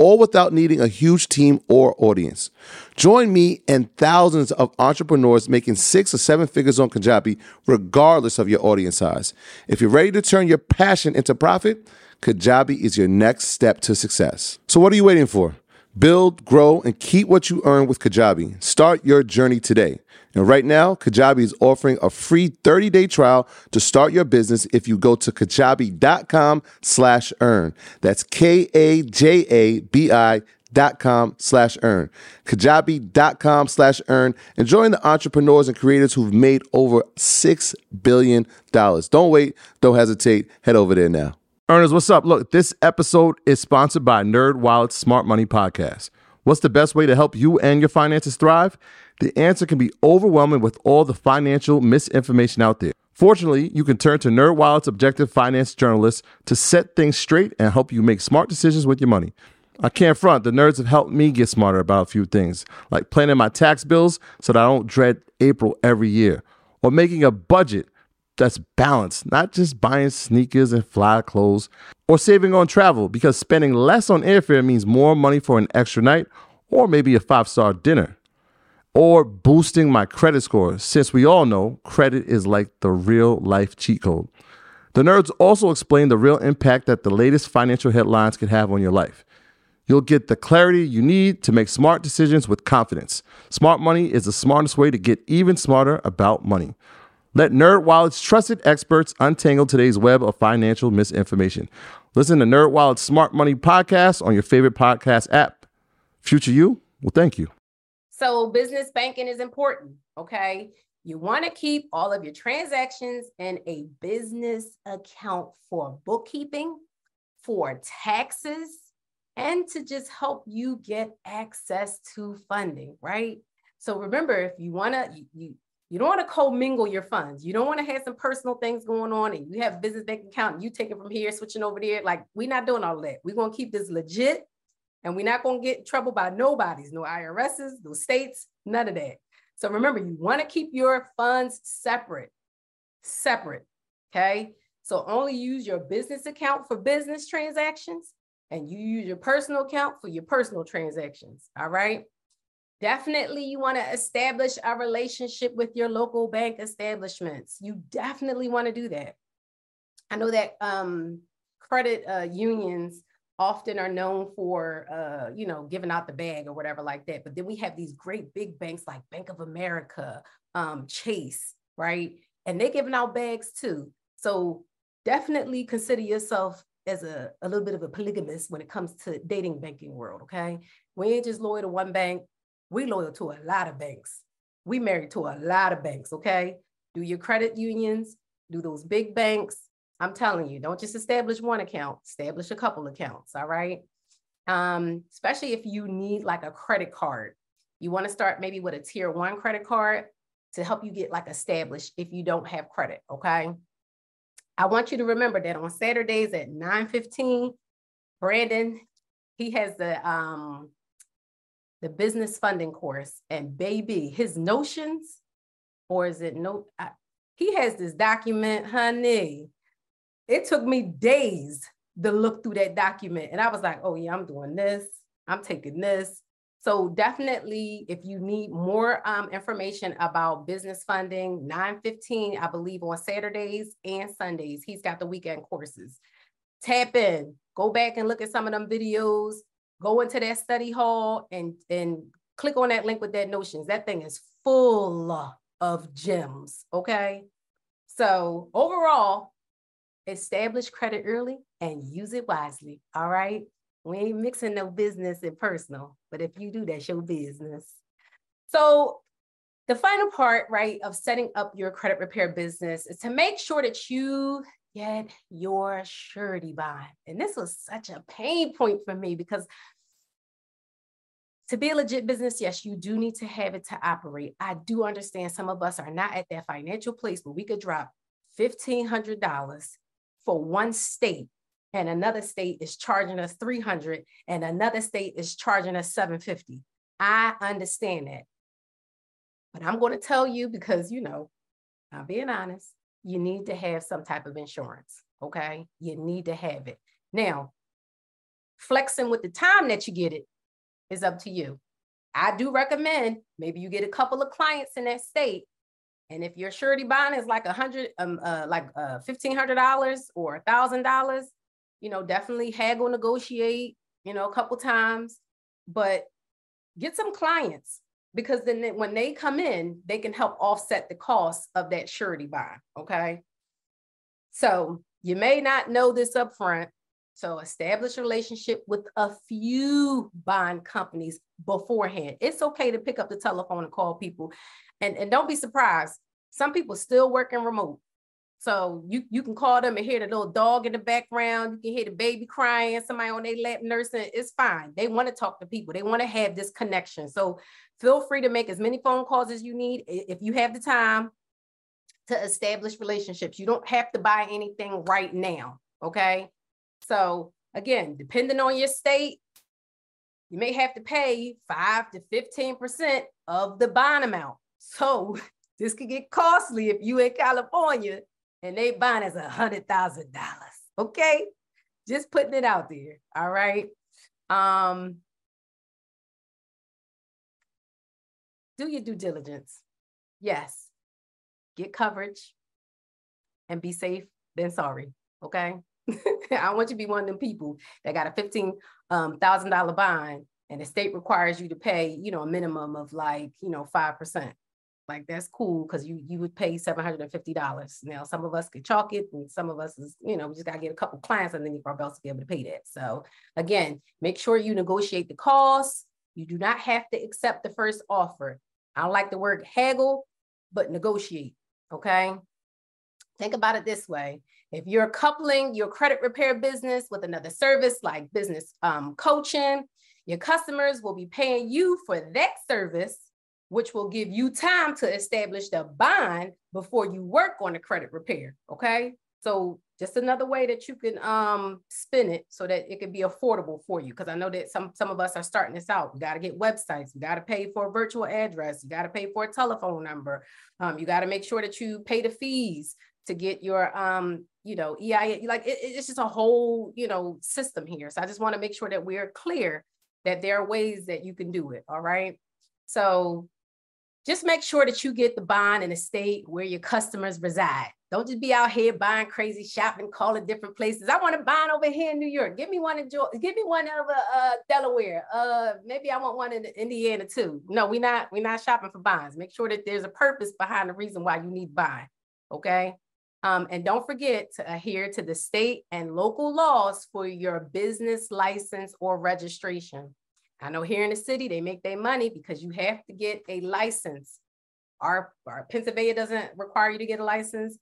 all without needing a huge team or audience. Join me and thousands of entrepreneurs making six or seven figures on Kajabi, regardless of your audience size. If you're ready to turn your passion into profit, Kajabi is your next step to success. So, what are you waiting for? Build, grow, and keep what you earn with Kajabi. Start your journey today. And right now, Kajabi is offering a free 30-day trial to start your business if you go to kajabi.com slash earn. That's K-A-J-A-B-I dot com slash earn. Kajabi.com slash earn and join the entrepreneurs and creators who've made over $6 billion. Don't wait. Don't hesitate. Head over there now. Earners, what's up? Look, this episode is sponsored by NerdWallet's Smart Money Podcast. What's the best way to help you and your finances thrive? The answer can be overwhelming with all the financial misinformation out there. Fortunately, you can turn to NerdWallet's objective finance journalists to set things straight and help you make smart decisions with your money. I can't front, the nerds have helped me get smarter about a few things, like planning my tax bills so that I don't dread April every year, or making a budget that's balanced, not just buying sneakers and fly clothes, or saving on travel because spending less on airfare means more money for an extra night or maybe a five star dinner or boosting my credit score, since we all know credit is like the real life cheat code. The nerds also explain the real impact that the latest financial headlines can have on your life. You'll get the clarity you need to make smart decisions with confidence. Smart money is the smartest way to get even smarter about money. Let NerdWallet's trusted experts untangle today's web of financial misinformation. Listen to NerdWallet's Smart Money podcast on your favorite podcast app. Future you well, thank you. So business banking is important, okay? You want to keep all of your transactions in a business account for bookkeeping, for taxes, and to just help you get access to funding, right? So remember, if you want to, you, you, you don't want to commingle your funds. You don't want to have some personal things going on and you have business bank account you take it from here, switching over there. Like, we're not doing all that. We're going to keep this legit and we're not going to get trouble by nobody's, no IRSs, no states, none of that. So remember, you want to keep your funds separate, separate. Okay. So only use your business account for business transactions and you use your personal account for your personal transactions. All right. Definitely, you want to establish a relationship with your local bank establishments. You definitely want to do that. I know that um, credit uh, unions often are known for uh, you know giving out the bag or whatever like that but then we have these great big banks like bank of america um, chase right and they're giving out bags too so definitely consider yourself as a, a little bit of a polygamist when it comes to dating banking world okay we ain't just loyal to one bank we loyal to a lot of banks we married to a lot of banks okay do your credit unions do those big banks I'm telling you, don't just establish one account, establish a couple accounts. All right. Um, especially if you need like a credit card. You want to start maybe with a tier one credit card to help you get like established if you don't have credit. Okay. I want you to remember that on Saturdays at 9 15, Brandon, he has the um the business funding course and baby, his notions, or is it no? I, he has this document, honey it took me days to look through that document. And I was like, oh, yeah, I'm doing this, I'm taking this. So definitely, if you need more um, information about business funding, 915, I believe on Saturdays and Sundays, he's got the weekend courses. Tap in, go back and look at some of them videos, go into that study hall and, and click on that link with that notions. That thing is full of gems. Okay. So overall, establish credit early and use it wisely. All right. We ain't mixing no business and personal, but if you do, that's your business. So the final part, right, of setting up your credit repair business is to make sure that you get your surety bond. And this was such a pain point for me because to be a legit business, yes, you do need to have it to operate. I do understand some of us are not at that financial place where we could drop $1,500 for one state and another state is charging us 300 and another state is charging us 750. I understand that. But I'm going to tell you because, you know, I'm being honest, you need to have some type of insurance. Okay. You need to have it. Now, flexing with the time that you get it is up to you. I do recommend maybe you get a couple of clients in that state. And if your surety bond is like a hundred, um, uh, like uh, fifteen hundred dollars or a thousand dollars, you know, definitely haggle, negotiate, you know, a couple times, but get some clients because then when they come in, they can help offset the cost of that surety bond. Okay. So you may not know this up front, so establish a relationship with a few bond companies beforehand. It's okay to pick up the telephone and call people. And, and don't be surprised. Some people still working remote. So you, you can call them and hear the little dog in the background. You can hear the baby crying, somebody on their lap nursing. It's fine. They want to talk to people. They want to have this connection. So feel free to make as many phone calls as you need. If you have the time to establish relationships, you don't have to buy anything right now. Okay. So again, depending on your state, you may have to pay five to 15% of the bond amount. So this could get costly if you in California and they bond as a hundred thousand dollars. Okay. Just putting it out there. All right. Um, do your due diligence. Yes. Get coverage and be safe, then sorry. Okay. I want you to be one of them people that got a fifteen um, thousand dollar bond, and the state requires you to pay, you know, a minimum of like, you know, five percent. Like that's cool because you you would pay seven hundred and fifty dollars. Now some of us could chalk it, and some of us is, you know, we just gotta get a couple clients you our else to be able to pay that. So again, make sure you negotiate the cost. You do not have to accept the first offer. I don't like the word haggle, but negotiate. Okay. Think about it this way if you're coupling your credit repair business with another service like business um, coaching, your customers will be paying you for that service, which will give you time to establish the bond before you work on the credit repair. Okay. So just another way that you can um, spin it so that it can be affordable for you. Because I know that some some of us are starting this out. You got to get websites. You got to pay for a virtual address. You got to pay for a telephone number. Um, you got to make sure that you pay the fees to get your um you know EIN like it, it's just a whole you know system here so I just want to make sure that we're clear that there are ways that you can do it all right so just make sure that you get the bond in a state where your customers reside. Don't just be out here buying crazy shopping calling different places. I want to bond over here in New York. Give me one in Georgia give me one over uh, Delaware. Uh maybe I want one in Indiana too. No we're not we're not shopping for bonds. Make sure that there's a purpose behind the reason why you need bond okay? Um, and don't forget to adhere to the state and local laws for your business license or registration. I know here in the city, they make their money because you have to get a license. Our, our Pennsylvania doesn't require you to get a license,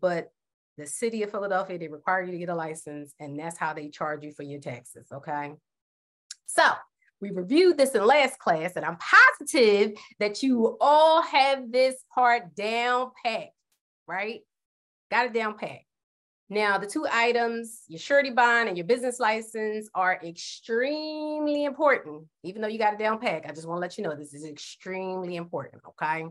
but the city of Philadelphia, they require you to get a license, and that's how they charge you for your taxes. Okay. So we reviewed this in last class, and I'm positive that you all have this part down packed, right? got it down pat. Now, the two items, your surety bond and your business license, are extremely important. Even though you got it down pat, I just want to let you know this is extremely important. Okay.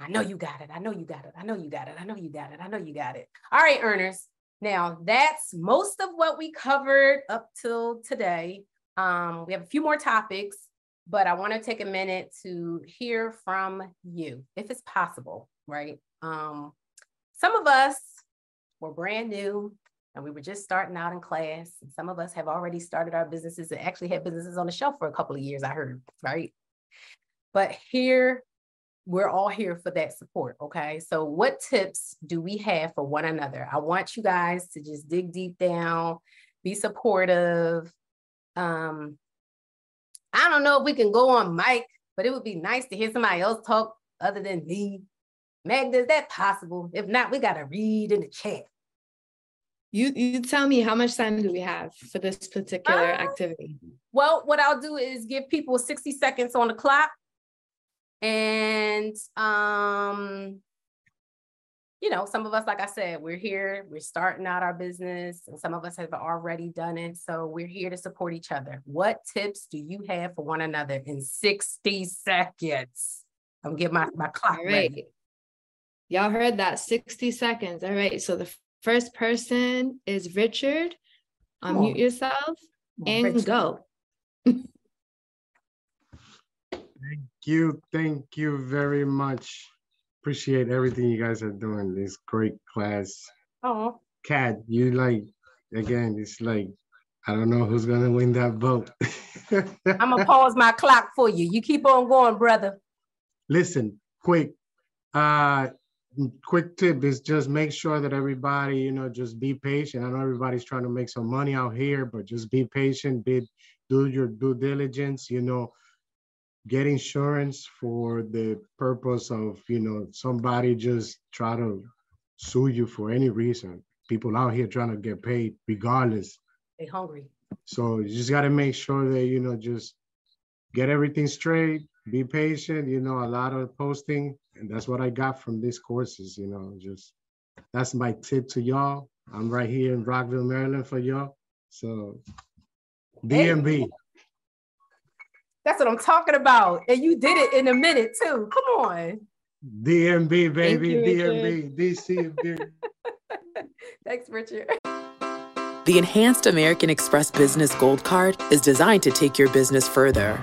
I know you got it. I know you got it. I know you got it. I know you got it. I know you got it. All right, earners. Now, that's most of what we covered up till today. Um, we have a few more topics, but I want to take a minute to hear from you, if it's possible, right? Um, some of us were brand new and we were just starting out in class. Some of us have already started our businesses and actually had businesses on the shelf for a couple of years, I heard, right? But here we're all here for that support. Okay. So, what tips do we have for one another? I want you guys to just dig deep down, be supportive. Um, I don't know if we can go on mic, but it would be nice to hear somebody else talk other than me. Magda, is that possible? If not, we got to read in the chat. You you tell me how much time do we have for this particular uh, activity? Well, what I'll do is give people 60 seconds on the clock. And um, you know, some of us, like I said, we're here, we're starting out our business, and some of us have already done it. So we're here to support each other. What tips do you have for one another in 60 seconds? I'm getting my, my clock All right. ready. Y'all heard that 60 seconds. All right. So the first person is Richard. Unmute yourself and Richard. go. thank you. Thank you very much. Appreciate everything you guys are doing. This great class. Oh. Kat, you like again, it's like I don't know who's gonna win that vote. I'm gonna pause my clock for you. You keep on going, brother. Listen, quick. Uh quick tip is just make sure that everybody, you know, just be patient. I know everybody's trying to make some money out here, but just be patient, be, do your due diligence, you know, get insurance for the purpose of, you know, somebody just try to sue you for any reason. People out here trying to get paid regardless. They hungry. So you just got to make sure that, you know, just get everything straight, be patient, you know, a lot of posting. And that's what I got from these courses, you know, just that's my tip to y'all. I'm right here in Rockville, Maryland for y'all. So DMV. Hey. That's what I'm talking about. And you did it in a minute too. Come on. DMV, baby. You, DMV, DCMV. Thanks, Richard. The Enhanced American Express Business Gold Card is designed to take your business further.